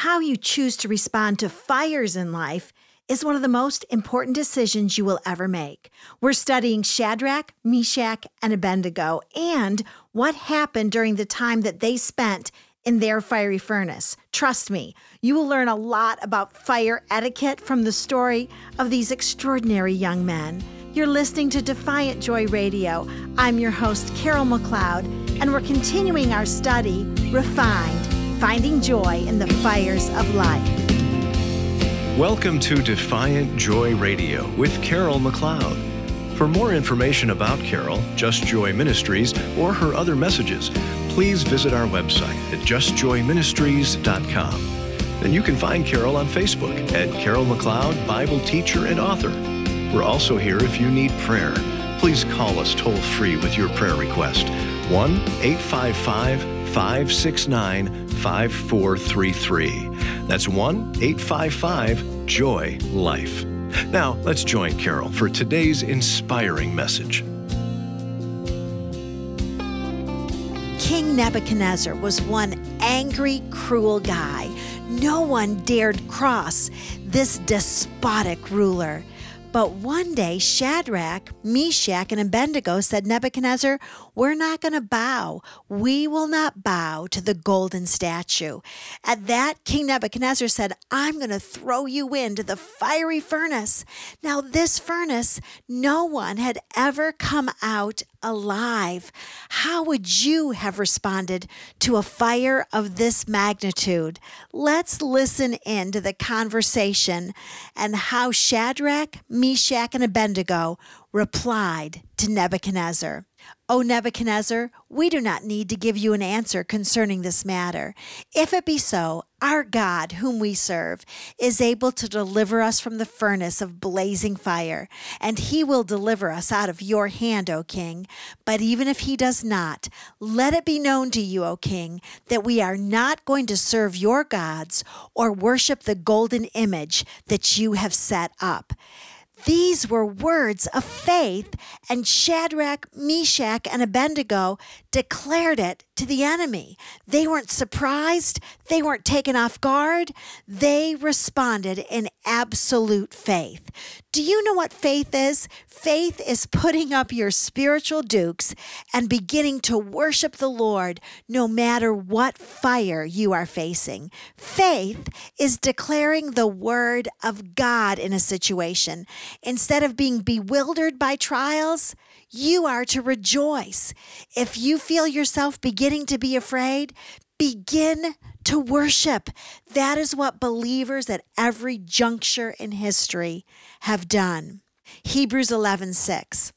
How you choose to respond to fires in life is one of the most important decisions you will ever make. We're studying Shadrach, Meshach, and Abednego and what happened during the time that they spent in their fiery furnace. Trust me, you will learn a lot about fire etiquette from the story of these extraordinary young men. You're listening to Defiant Joy Radio. I'm your host, Carol McLeod, and we're continuing our study, Refined Finding Joy in the Fires of Life. Welcome to Defiant Joy Radio with Carol McLeod. For more information about Carol, Just Joy Ministries, or her other messages, please visit our website at justjoyministries.com. And you can find Carol on Facebook at Carol McLeod, Bible teacher and author. We're also here if you need prayer. Please call us toll free with your prayer request 1 855 569 5433. That's 1 855 Joy Life. Now, let's join Carol for today's inspiring message. King Nebuchadnezzar was one angry, cruel guy. No one dared cross this despotic ruler. But one day, Shadrach, Meshach, and Abednego said, Nebuchadnezzar, we're not going to bow. We will not bow to the golden statue. At that, King Nebuchadnezzar said, I'm going to throw you into the fiery furnace. Now, this furnace, no one had ever come out alive. How would you have responded to a fire of this magnitude? Let's listen in to the conversation and how Shadrach, Meshach, and Abednego replied to Nebuchadnezzar. O Nebuchadnezzar, we do not need to give you an answer concerning this matter. If it be so, our God, whom we serve, is able to deliver us from the furnace of blazing fire, and he will deliver us out of your hand, O king. But even if he does not, let it be known to you, O king, that we are not going to serve your gods or worship the golden image that you have set up. These were words of faith, and Shadrach, Meshach, and Abednego declared it to the enemy. They weren't surprised, they weren't taken off guard. They responded in absolute faith. Do you know what faith is? Faith is putting up your spiritual dukes and beginning to worship the Lord no matter what fire you are facing. Faith is declaring the word of God in a situation. Instead of being bewildered by trials, you are to rejoice. If you feel yourself beginning to be afraid, begin to worship. That is what believers at every juncture in history have done. Hebrews 11:6.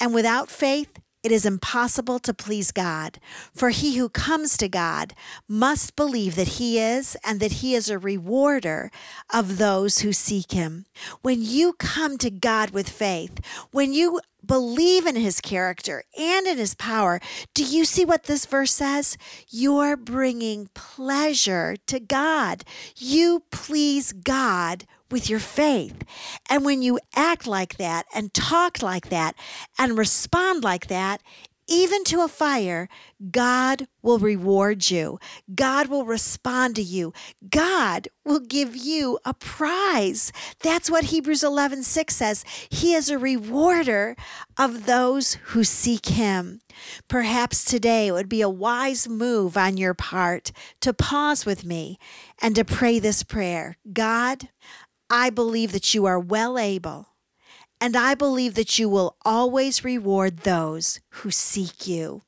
And without faith it is impossible to please God, for he who comes to God must believe that he is and that he is a rewarder of those who seek him. When you come to God with faith, when you believe in his character and in his power, do you see what this verse says? You're bringing pleasure to God. You please God with your faith. And when you act like that and talk like that and respond like that, even to a fire, God will reward you. God will respond to you. God will give you a prize. That's what Hebrews 11 6 says. He is a rewarder of those who seek him. Perhaps today it would be a wise move on your part to pause with me and to pray this prayer God, I believe that you are well able, and I believe that you will always reward those who seek you.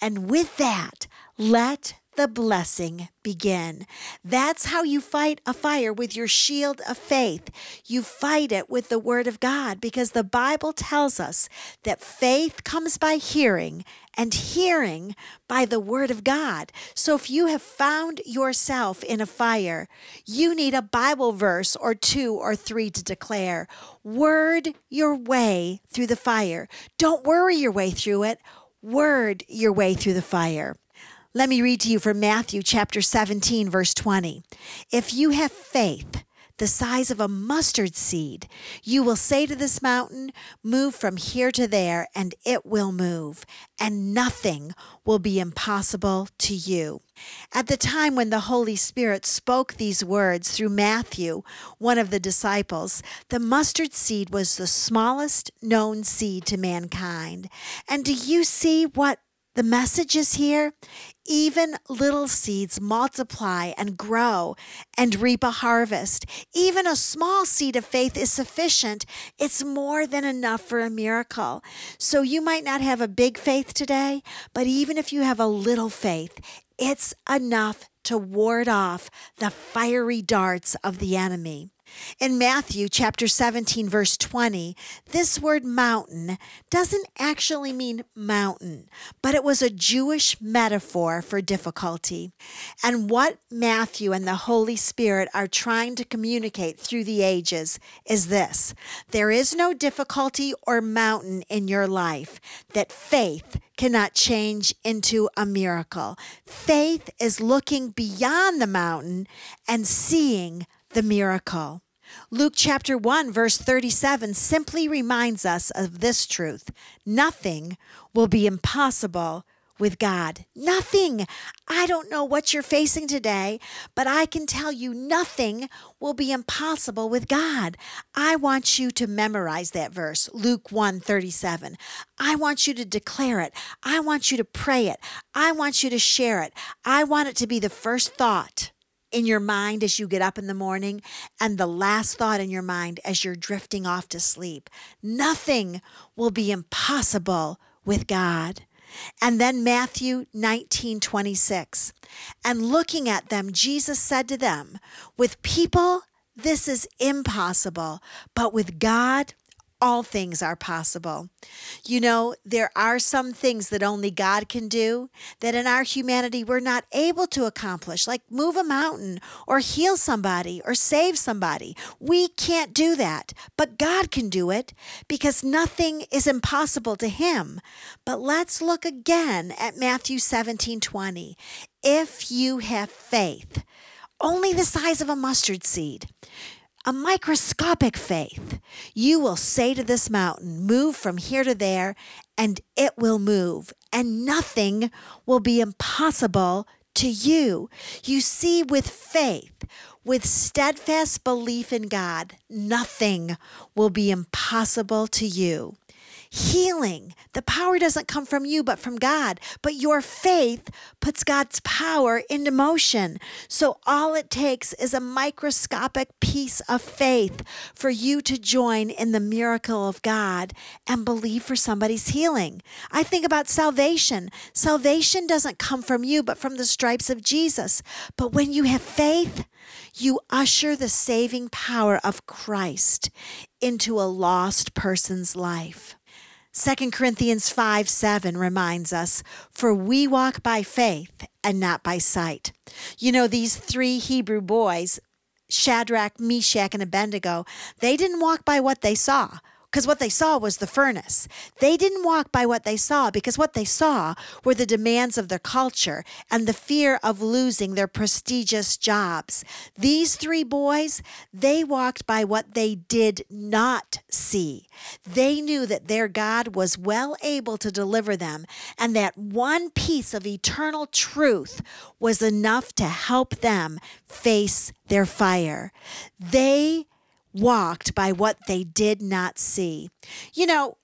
And with that, let the blessing begin. That's how you fight a fire with your shield of faith. You fight it with the Word of God because the Bible tells us that faith comes by hearing and hearing by the Word of God. So if you have found yourself in a fire, you need a Bible verse or two or three to declare. Word your way through the fire. Don't worry your way through it. Word your way through the fire. Let me read to you from Matthew chapter 17, verse 20. If you have faith the size of a mustard seed. You will say to this mountain, Move from here to there, and it will move, and nothing will be impossible to you. At the time when the Holy Spirit spoke these words through Matthew, one of the disciples, the mustard seed was the smallest known seed to mankind. And do you see what the message is here? Even little seeds multiply and grow and reap a harvest. Even a small seed of faith is sufficient. It's more than enough for a miracle. So you might not have a big faith today, but even if you have a little faith, it's enough to ward off the fiery darts of the enemy. In Matthew chapter 17, verse 20, this word mountain doesn't actually mean mountain, but it was a Jewish metaphor for difficulty. And what Matthew and the Holy Spirit are trying to communicate through the ages is this there is no difficulty or mountain in your life that faith cannot change into a miracle. Faith is looking beyond the mountain and seeing the miracle. Luke chapter 1, verse 37 simply reminds us of this truth nothing will be impossible with God. Nothing. I don't know what you're facing today, but I can tell you nothing will be impossible with God. I want you to memorize that verse, Luke 1 37. I want you to declare it. I want you to pray it. I want you to share it. I want it to be the first thought in your mind as you get up in the morning and the last thought in your mind as you're drifting off to sleep. Nothing will be impossible with God. And then Matthew 19 26. And looking at them, Jesus said to them, With people, this is impossible, but with God, all things are possible. You know, there are some things that only God can do that in our humanity we're not able to accomplish, like move a mountain or heal somebody or save somebody. We can't do that, but God can do it because nothing is impossible to Him. But let's look again at Matthew 17 20. If you have faith, only the size of a mustard seed, a microscopic faith. You will say to this mountain, Move from here to there, and it will move, and nothing will be impossible to you. You see, with faith, with steadfast belief in God, nothing will be impossible to you healing. The power doesn't come from you, but from God. But your faith puts God's power into motion. So all it takes is a microscopic piece of faith for you to join in the miracle of God and believe for somebody's healing. I think about salvation. Salvation doesn't come from you, but from the stripes of Jesus. But when you have faith, you usher the saving power of Christ into a lost person's life. 2 Corinthians 5 7 reminds us, For we walk by faith and not by sight. You know, these three Hebrew boys, Shadrach, Meshach, and Abednego, they didn't walk by what they saw because what they saw was the furnace. They didn't walk by what they saw because what they saw were the demands of their culture and the fear of losing their prestigious jobs. These three boys, they walked by what they did not see. They knew that their God was well able to deliver them and that one piece of eternal truth was enough to help them face their fire. They walked by what they did not see. You know,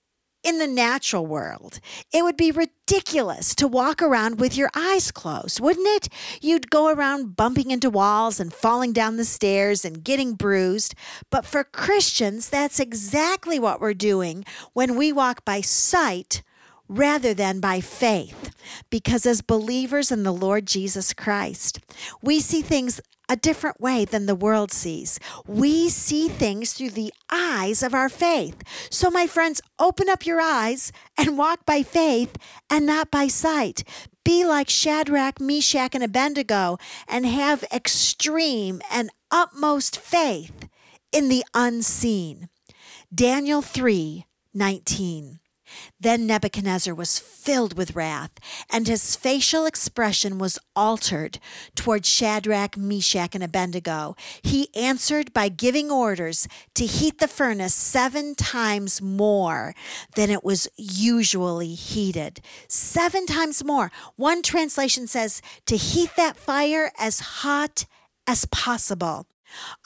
in the natural world, it would be ridiculous to walk around with your eyes closed, wouldn't it? You'd go around bumping into walls and falling down the stairs and getting bruised. But for Christians, that's exactly what we're doing when we walk by sight rather than by faith. Because as believers in the Lord Jesus Christ, we see things a different way than the world sees. We see things through the eyes of our faith. So, my friends, open up your eyes and walk by faith and not by sight. Be like Shadrach, Meshach, and Abednego and have extreme and utmost faith in the unseen. Daniel 3 19. Then Nebuchadnezzar was filled with wrath, and his facial expression was altered toward Shadrach, Meshach, and Abednego. He answered by giving orders to heat the furnace seven times more than it was usually heated. Seven times more. One translation says to heat that fire as hot as possible.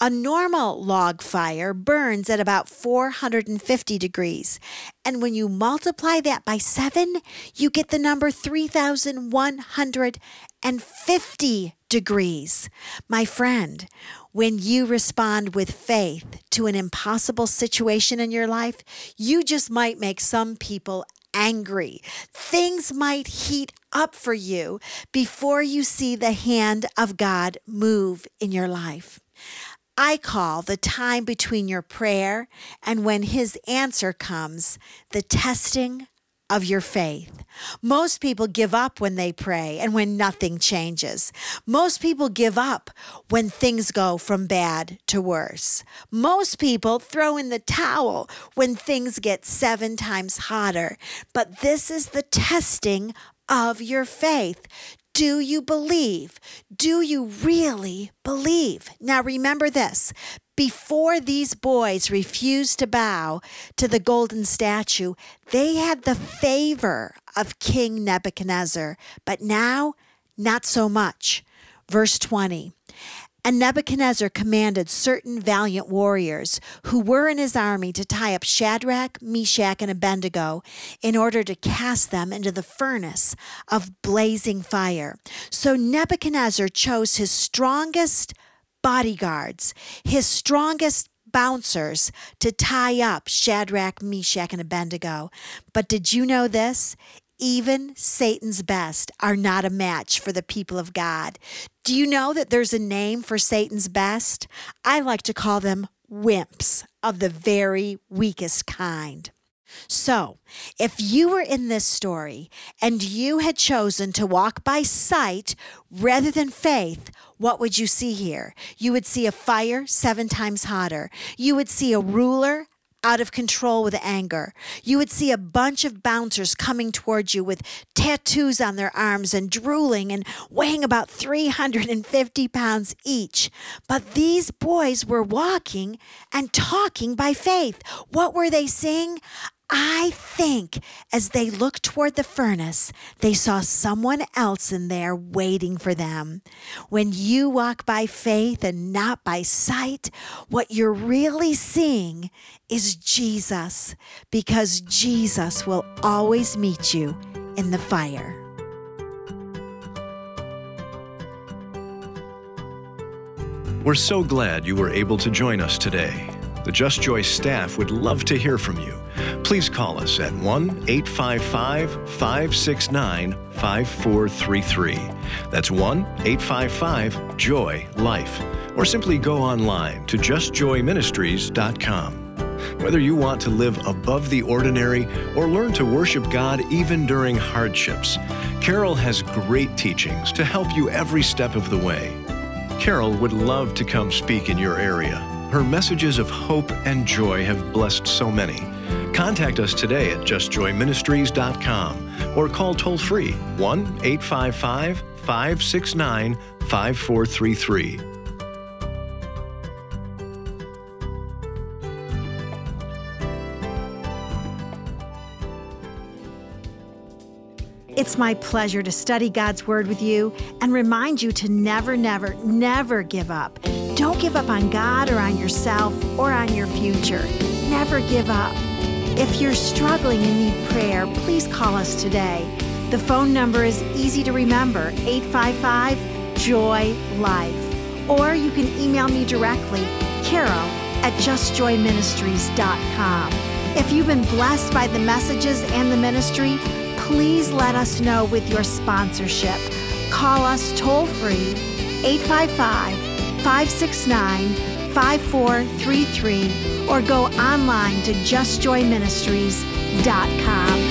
A normal log fire burns at about 450 degrees. And when you multiply that by seven, you get the number 3,150 degrees. My friend, when you respond with faith to an impossible situation in your life, you just might make some people angry. Things might heat up for you before you see the hand of God move in your life. I call the time between your prayer and when His answer comes the testing of your faith. Most people give up when they pray and when nothing changes. Most people give up when things go from bad to worse. Most people throw in the towel when things get seven times hotter. But this is the testing of your faith. Do you believe? Do you really believe? Now remember this before these boys refused to bow to the golden statue, they had the favor of King Nebuchadnezzar, but now, not so much. Verse 20 and Nebuchadnezzar commanded certain valiant warriors who were in his army to tie up Shadrach, Meshach, and Abednego in order to cast them into the furnace of blazing fire. So Nebuchadnezzar chose his strongest bodyguards, his strongest bouncers to tie up Shadrach, Meshach, and Abednego. But did you know this? Even Satan's best are not a match for the people of God. Do you know that there's a name for Satan's best? I like to call them wimps of the very weakest kind. So, if you were in this story and you had chosen to walk by sight rather than faith, what would you see here? You would see a fire seven times hotter. You would see a ruler out of control with anger. You would see a bunch of bouncers coming towards you with tattoos on their arms and drooling and weighing about 350 pounds each. But these boys were walking and talking by faith. What were they saying? I think as they looked toward the furnace, they saw someone else in there waiting for them. When you walk by faith and not by sight, what you're really seeing is Jesus, because Jesus will always meet you in the fire. We're so glad you were able to join us today. The Just Joy staff would love to hear from you. Please call us at 1 855 569 5433. That's 1 855 Joy Life. Or simply go online to justjoyministries.com. Whether you want to live above the ordinary or learn to worship God even during hardships, Carol has great teachings to help you every step of the way. Carol would love to come speak in your area. Her messages of hope and joy have blessed so many. Contact us today at justjoyministries.com or call toll free 1 855 569 5433. It's my pleasure to study God's Word with you and remind you to never, never, never give up. Don't give up on God or on yourself or on your future. Never give up. If you're struggling and need prayer, please call us today. The phone number is easy to remember 855 Joy Life. Or you can email me directly, carol at justjoyministries.com. If you've been blessed by the messages and the ministry, please let us know with your sponsorship. Call us toll free 855 569 5433 or go online to justjoyministries.com.